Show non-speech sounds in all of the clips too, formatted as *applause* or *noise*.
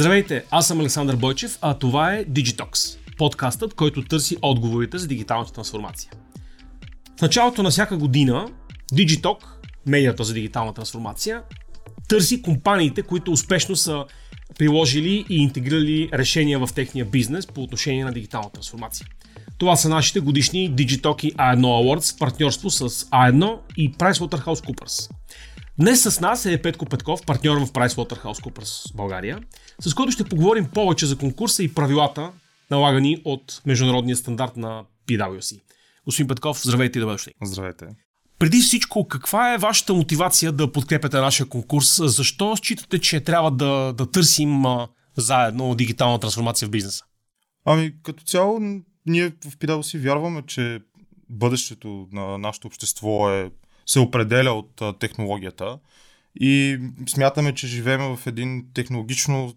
Здравейте, аз съм Александър Бойчев, а това е Digitox, подкастът, който търси отговорите за дигиталната трансформация. В началото на всяка година Digitalk, медията за дигитална трансформация, търси компаниите, които успешно са приложили и интегрирали решения в техния бизнес по отношение на дигитална трансформация. Това са нашите годишни Digitalk и A1 Awards в партньорство с A1 и PricewaterhouseCoopers. Днес с нас е Петко Петков, партньор в PricewaterhouseCoopers България, с който ще поговорим повече за конкурса и правилата, налагани от международния стандарт на PwC. Господин Петков, здравейте и добре дошли. Здравейте. Преди всичко, каква е вашата мотивация да подкрепяте нашия конкурс? Защо считате, че трябва да, да търсим а, заедно дигитална трансформация в бизнеса? Ами, като цяло, ние в PwC вярваме, че бъдещето на нашето общество е се определя от а, технологията и смятаме, че живеем в един технологично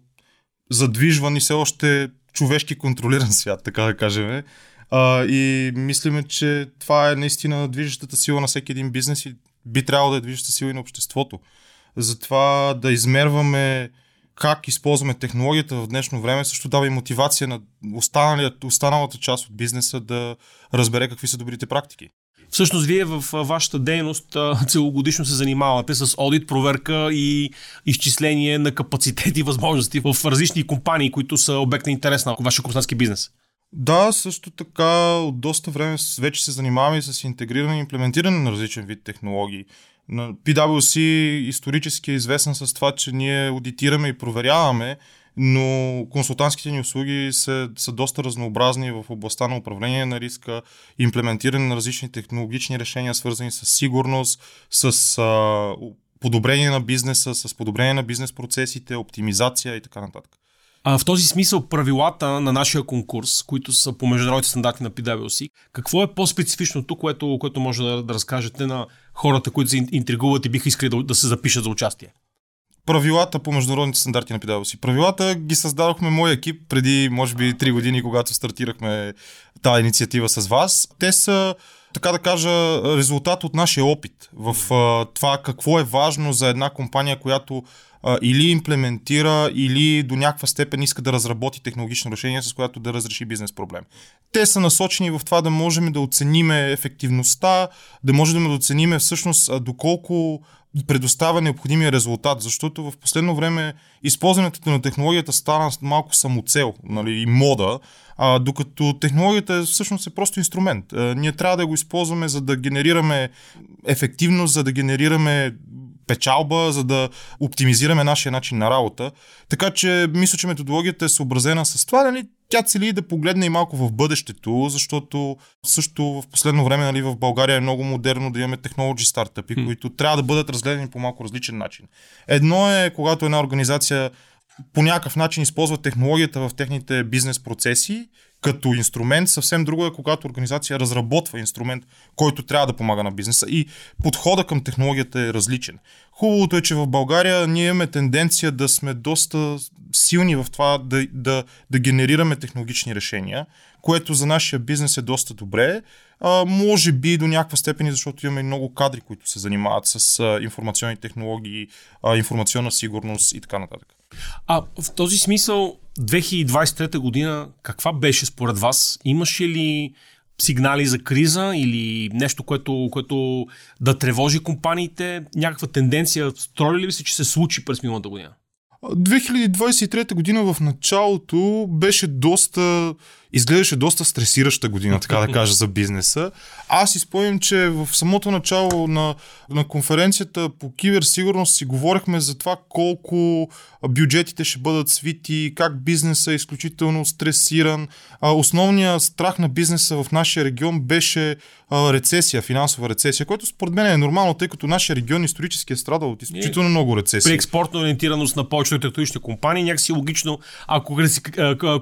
задвижван и все още човешки контролиран *laughs* свят, така да кажем. А, и мислиме, че това е наистина движещата сила на всеки един бизнес и би трябвало да е движеща сила и на обществото. Затова да измерваме как използваме технологията в днешно време също дава и мотивация на останалата част от бизнеса да разбере какви са добрите практики. Всъщност, вие в вашата дейност целогодишно се занимавате с одит, проверка и изчисление на капацитет и възможности в различни компании, които са обект на интерес на вашия консултантски бизнес. Да, също така от доста време вече се занимаваме с интегриране и имплементиране на различен вид технологии. PwC исторически е известен с това, че ние аудитираме и проверяваме но консултантските ни услуги са, са доста разнообразни в областта на управление на риска, имплементиране на различни технологични решения, свързани с сигурност, с а, подобрение на бизнеса, с подобрение на бизнес процесите, оптимизация и така нататък. А в този смисъл правилата на нашия конкурс, които са по международните стандарти на PwC, какво е по-специфичното, което, което може да, да разкажете на хората, които се интригуват и биха искали да, да се запишат за участие? Правилата по международните стандарти на PwC. Правилата ги създадохме мой екип преди, може би, 3 години, когато стартирахме тази инициатива с вас. Те са, така да кажа, резултат от нашия опит в а, това какво е важно за една компания, която а, или имплементира, или до някаква степен иска да разработи технологично решение, с което да разреши бизнес проблем. Те са насочени в това да можем да оцениме ефективността, да можем да оцениме всъщност доколко предоставя необходимия резултат, защото в последно време използването на технологията стана малко самоцел нали, и мода, а, докато технологията е, всъщност е просто инструмент. А, ние трябва да го използваме за да генерираме ефективност, за да генерираме печалба, за да оптимизираме нашия начин на работа. Така че мисля, че методологията е съобразена с това. Нали? Тя цели да погледне и малко в бъдещето, защото също в последно време нали, в България е много модерно да имаме технологии стартъпи, mm. които трябва да бъдат разгледани по малко различен начин. Едно е, когато една организация по някакъв начин използва технологията в техните бизнес процеси, като инструмент. Съвсем друго е, когато организация разработва инструмент, който трябва да помага на бизнеса и подхода към технологията е различен. Хубавото е, че в България ние имаме тенденция да сме доста силни в това да, да, да генерираме технологични решения, което за нашия бизнес е доста добре. А, може би до някаква степен, защото имаме много кадри, които се занимават с а, информационни технологии, а, информационна сигурност и така нататък. А в този смисъл 2023 година каква беше според вас? Имаше ли сигнали за криза или нещо, което, което да тревожи компаниите? Някаква тенденция строили ли се, че се случи през миналата година? 2023 година в началото беше доста изглеждаше доста стресираща година, така да кажа, за бизнеса. Аз си спомням, че в самото начало на, на конференцията по киберсигурност си говорихме за това колко бюджетите ще бъдат свити, как бизнеса е изключително стресиран. Основният страх на бизнеса в нашия регион беше рецесия, финансова рецесия, което според мен е нормално, тъй като нашия регион исторически е страдал от изключително много рецесии. При експортна ориентираност на повечето технологични компании, някакси логично, ако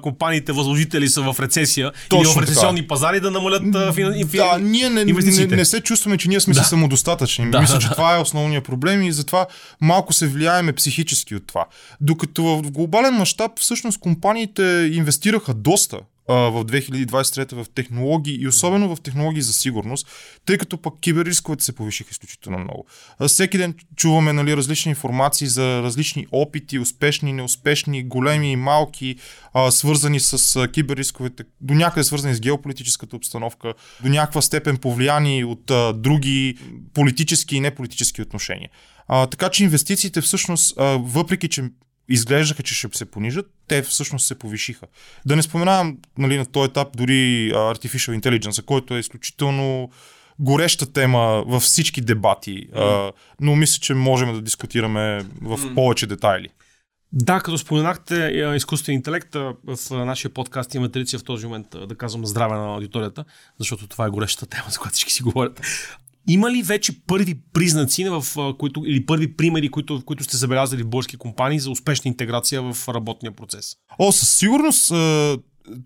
компаниите възложители са в рецесия Точно или в рецесионни така. пазари да намалят инфи... Да, ние не, не, не се чувстваме, че ние сме да. си самодостатъчни. Да, Мисля, да, че да. това е основният проблем и затова малко се влияеме психически от това. Докато в глобален мащаб всъщност компаниите инвестираха доста в 2023 в технологии и особено в технологии за сигурност, тъй като пък киберрисковете се повишиха изключително много. Всеки ден чуваме нали, различни информации за различни опити, успешни, неуспешни, големи и малки, свързани с киберрисковете, до някъде свързани с геополитическата обстановка, до някаква степен повлияни от други политически и неполитически отношения. Така че инвестициите всъщност, въпреки че изглеждаха, че ще се понижат, те всъщност се повишиха. Да не споменавам нали, на този етап дори Artificial Intelligence, който е изключително гореща тема във всички дебати, mm. а, но мисля, че можем да дискутираме в mm. повече детайли. Да, като споменахте изкуствен интелект, в нашия подкаст има традиция в този момент да казвам здраве на аудиторията, защото това е горещата тема, за която всички си говорят. Има ли вече първи признаци, в които, или първи примери, които, които сте забелязали в български компании за успешна интеграция в работния процес? О, със сигурност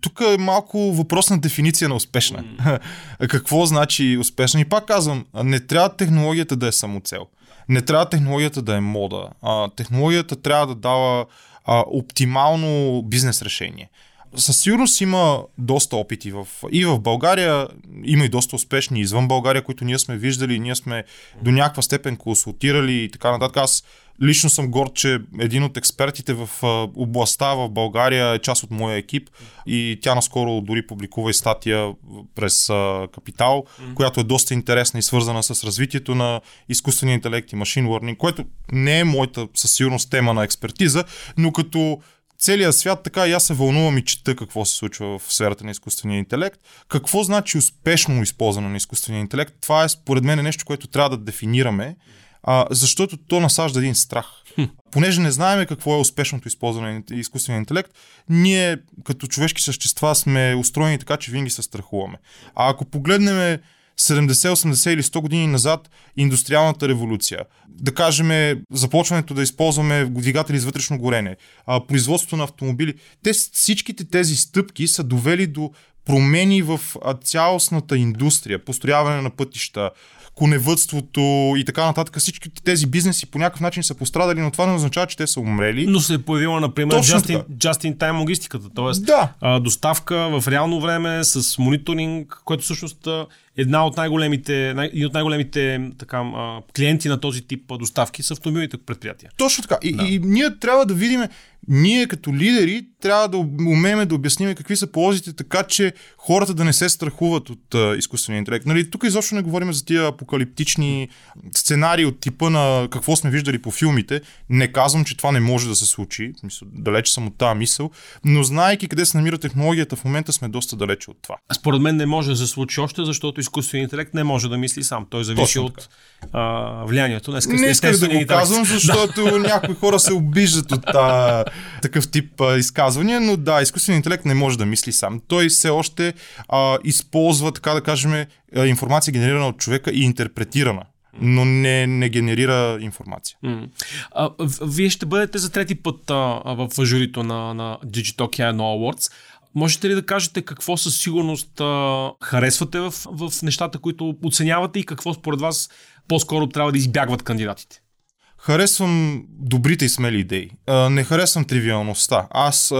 тук е малко въпрос на дефиниция на успешна. Mm. *laughs* Какво значи успешна? И пак казвам, не трябва технологията да е самоцел. Не трябва технологията да е мода. А, технологията трябва да дава а, оптимално бизнес решение със сигурност има доста опити в, и в България, има и доста успешни извън България, които ние сме виждали, ние сме до някаква степен консултирали и така нататък. Аз лично съм горд, че един от експертите в областта в България е част от моя екип и тя наскоро дори публикува и статия през Капитал, mm-hmm. която е доста интересна и свързана с развитието на изкуствения интелект и машин learning, което не е моята със сигурност тема на експертиза, но като целият свят така и аз се вълнувам и чета какво се случва в сферата на изкуствения интелект. Какво значи успешно използване на изкуствения интелект? Това е според мен нещо, което трябва да дефинираме, а, защото то насажда един страх. Хм. Понеже не знаем какво е успешното използване на изкуствения интелект, ние като човешки същества сме устроени така, че винаги се страхуваме. А ако погледнем 70, 80 или 100 години назад индустриалната революция. Да кажем, започването да използваме двигатели с вътрешно горене, производството на автомобили. Те, всичките тези стъпки са довели до промени в цялостната индустрия, построяване на пътища, коневътството и така нататък. Всички тези бизнеси по някакъв начин са пострадали, но това не означава, че те са умрели. Но се е появила, например, just in, just in time логистиката, т.е. Да. доставка в реално време с мониторинг, което всъщност една от най-големите, най- един от най-големите така, клиенти на този тип доставки са автомобилните предприятия. Точно така. И, да. и ние трябва да видим ние като лидери трябва да умеем да обясним какви са ползите, така че хората да не се страхуват от а, изкуствения интелект. Нали, тук изобщо не говорим за тия апокалиптични сценарии от типа на какво сме виждали по филмите. Не казвам, че това не може да се случи. Мисъл, далеч съм от тази мисъл. Но знаейки къде се намира технологията, в момента сме доста далече от това. Според мен не може да се случи още, защото изкуственият интелект не може да мисли сам. Той зависи от а, влиянието на Не искам да го казвам, *laughs* защото някои хора се обиждат от а, такъв тип а, изказвания, но да, изкуственият интелект не може да мисли сам. Той все още а, използва, така да кажем, информация генерирана от човека и интерпретирана но не, не генерира информация. Mm. А, вие ще бъдете за трети път а, в журито на, на Digital Oceano Awards. Можете ли да кажете какво със сигурност а, харесвате в, в нещата, които оценявате и какво според вас по-скоро трябва да избягват кандидатите? Харесвам добрите и смели идеи. Не харесвам тривиалността. Аз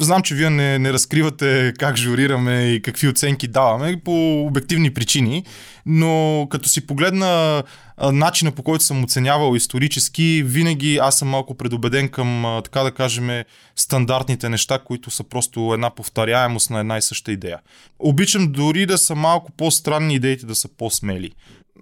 знам, че вие не, не разкривате как журираме и какви оценки даваме по обективни причини, но като си погледна начина по който съм оценявал исторически, винаги аз съм малко предубеден към, така да кажем, стандартните неща, които са просто една повторяемост на една и съща идея. Обичам дори да са малко по-странни идеите, да са по-смели.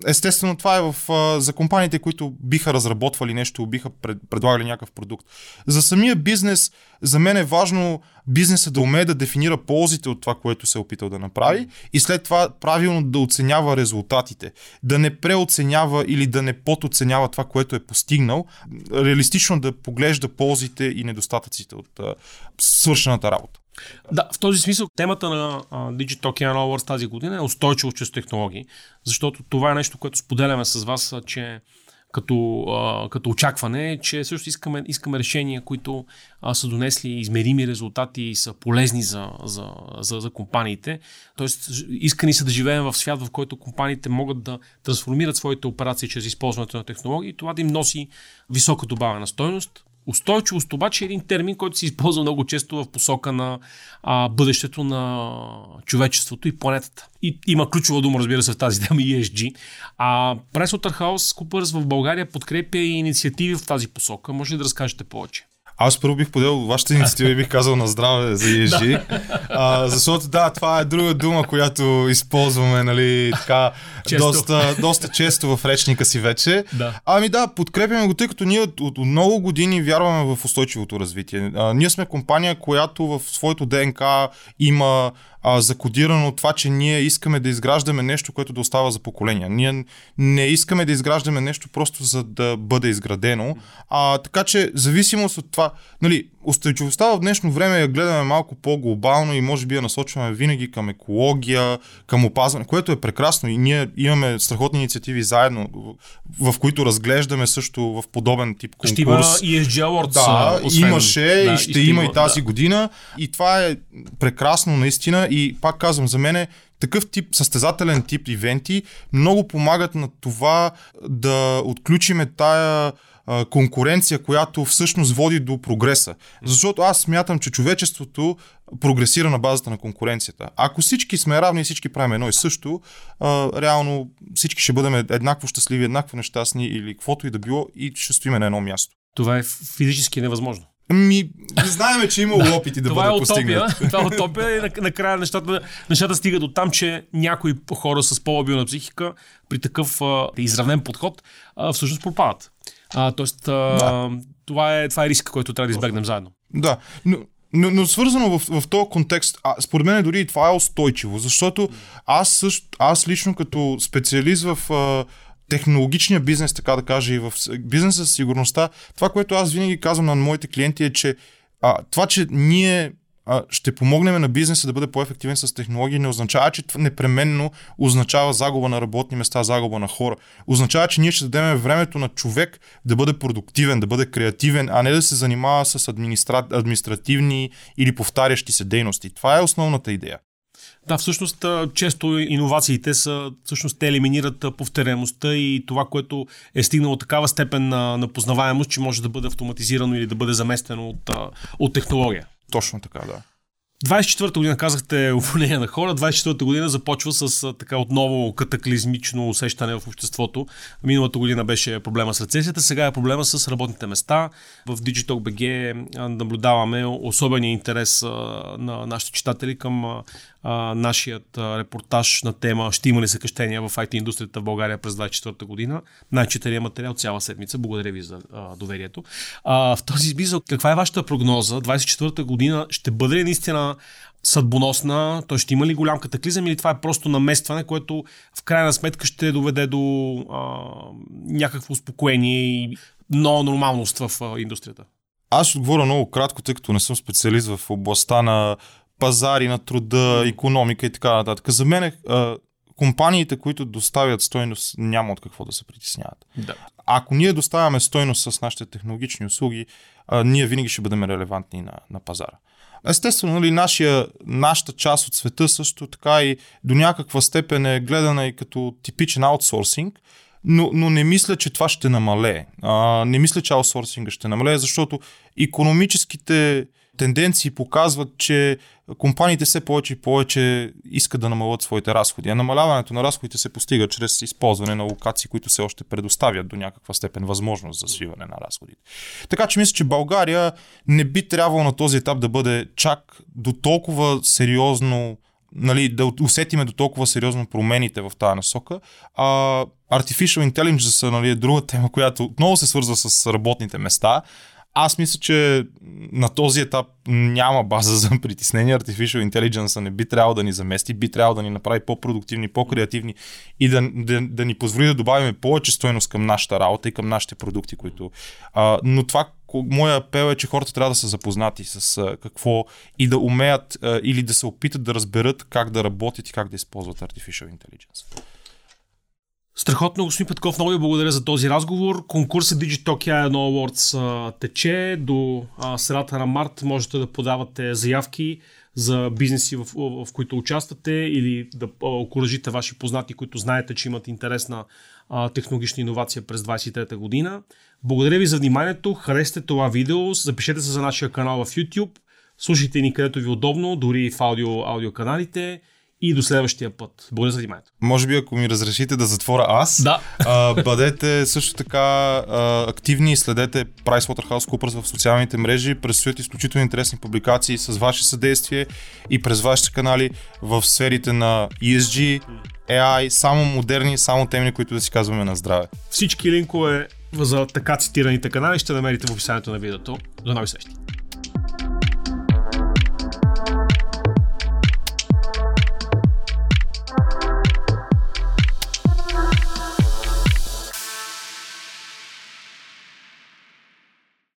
Естествено, това е в, за компаниите, които биха разработвали нещо, биха пред, предлагали някакъв продукт. За самия бизнес, за мен е важно бизнеса да умее да дефинира ползите от това, което се е опитал да направи и след това правилно да оценява резултатите. Да не преоценява или да не подоценява това, което е постигнал. Реалистично да поглежда ползите и недостатъците от а, свършената работа. Да, в този смисъл темата на uh, Digital Ocean Awards тази година е устойчиво чрез технологии, защото това е нещо, което споделяме с вас, че като, а, като очакване, че също искаме, искаме решения, които а, са донесли измерими резултати и са полезни за, за, за, за компаниите. Тоест, искани са да живеем в свят, в който компаниите могат да трансформират своите операции чрез използването на технологии и това да им носи висока добавена стойност, Устойчивост обаче е един термин, който се използва много често в посока на а, бъдещето на човечеството и планетата. И има ключова дума, разбира се, в тази тема ESG. А PricewaterhouseCoopers в България подкрепя и инициативи в тази посока. Може ли да разкажете повече? Аз първо бих подел вашата инициатива и бих казал на здраве за *laughs* ESG. а, защото да, това е друга дума, която използваме, нали, така, често. Доста, доста често в речника си вече. Да. Ами да, подкрепяме го, тъй като ние от, от много години вярваме в устойчивото развитие. А, ние сме компания, която в своето ДНК има а, закодирано това, че ние искаме да изграждаме нещо, което да остава за поколения. Ние не искаме да изграждаме нещо просто за да бъде изградено. А, така че, зависимост от това, нали, устойчивостта в днешно време я гледаме малко по-глобално и може би я насочваме винаги към екология, към опазване, което е прекрасно и ние имаме страхотни инициативи заедно, в, в които разглеждаме също в подобен тип конкурс. Ще има ESG Awards. Да, освен... имаше да, и ще, ще има и тази да. година и това е прекрасно наистина и пак казвам, за мен е такъв тип състезателен тип ивенти много помагат на това да отключиме тая конкуренция, която всъщност води до прогреса. Защото аз смятам, че човечеството прогресира на базата на конкуренцията. Ако всички сме равни и всички правим едно и също, а, реално всички ще бъдем еднакво щастливи, еднакво нещастни или каквото и да било и ще стоиме на едно място. Това е физически невъзможно. Ми, знаеме, че има *laughs* опити да бъдат постигнати. *laughs* Това е утопия и накрая нещата, нещата стигат до там, че някои хора с по-лабилна психика при такъв а, изравнен подход а, всъщност пропадат. А, тоест, а, да. това, е, това е риска, който трябва да избегнем заедно. Да, но, но, но свързано в, в този контекст, а, според мен дори и това е устойчиво, защото аз, също, аз лично като специалист в а, технологичния бизнес, така да кажа, и в бизнеса с сигурността, това, което аз винаги казвам на моите клиенти е, че а, това, че ние ще помогнем на бизнеса да бъде по-ефективен с технологии, не означава, че това непременно означава загуба на работни места, загуба на хора. Означава, че ние ще дадем времето на човек да бъде продуктивен, да бъде креативен, а не да се занимава с администра... административни или повтарящи се дейности. Това е основната идея. Да, всъщност често иновациите са, всъщност те елиминират повторяемостта и това, което е стигнало такава степен на, на познаваемост, че може да бъде автоматизирано или да бъде заместено от, от технология. Точно така, да. 24-та година казахте уволнение на хора, 24-та година започва с така отново катаклизмично усещане в обществото. Миналата година беше проблема с рецесията, сега е проблема с работните места. В Digital BG наблюдаваме особения интерес на нашите читатели към нашият репортаж на тема Ще има ли съкрещения в IT индустрията в България през 24 година. Най-четирия материал цяла седмица. Благодаря ви за доверието. В този смисъл, каква е вашата прогноза? 24 година ще бъде ли наистина съдбоносна, то ще има ли голям катаклизъм или това е просто наместване, което в крайна сметка ще доведе до а, някакво успокоение и много нормалност в а, индустрията? Аз ще отговоря много кратко, тъй като не съм специалист в областта на пазари на труда, економика и така нататък. За мен компаниите, които доставят стойност, няма от какво да се притесняват. Да. Ако ние доставяме стойност с нашите технологични услуги, а, ние винаги ще бъдем релевантни на, на пазара. Естествено, нали, нашия, нашата част от света също така и до някаква степен е гледана и като типичен аутсорсинг, но, но не мисля, че това ще намалее. А, не мисля, че аутсорсинга ще намалее, защото економическите тенденции показват, че компаниите все повече и повече искат да намалят своите разходи. А намаляването на разходите се постига чрез използване на локации, които все още предоставят до някаква степен възможност за свиване на разходите. Така че мисля, че България не би трябвало на този етап да бъде чак до толкова сериозно нали, да усетиме до толкова сериозно промените в тази насока. А Artificial Intelligence нали, е друга тема, която отново се свързва с работните места. Аз мисля, че на този етап няма база за притеснение. Artificial Intelligence не би трябвало да ни замести, би трябвало да ни направи по-продуктивни, по-креативни и да, да, да ни позволи да добавим повече стойност към нашата работа и към нашите продукти, които. А, но това, моя апел е, че хората трябва да са запознати с какво и да умеят а, или да се опитат да разберат как да работят и как да използват Artificial Intelligence. Страхотно, господин Петков, много ви благодаря за този разговор. Конкурсът Digitokia 1 Awards тече до а, средата на март. Можете да подавате заявки за бизнеси, в, в, в които участвате или да окоръжите ваши познати, които знаете, че имат интерес на а, технологична иновация през 23-та година. Благодаря ви за вниманието, харесате това видео, запишете се за нашия канал в YouTube, слушайте ни където ви е удобно, дори в аудио, аудиоканалите и до следващия път. Благодаря за вниманието. Може би, ако ми разрешите да затворя аз, да. а, бъдете също така а, активни и следете PricewaterhouseCoopers в социалните мрежи. Предстоят изключително интересни публикации с ваше съдействие и през вашите канали в сферите на ESG, AI, само модерни, само теми, които да си казваме на здраве. Всички линкове за така цитираните канали ще намерите в описанието на видеото. До нови срещи!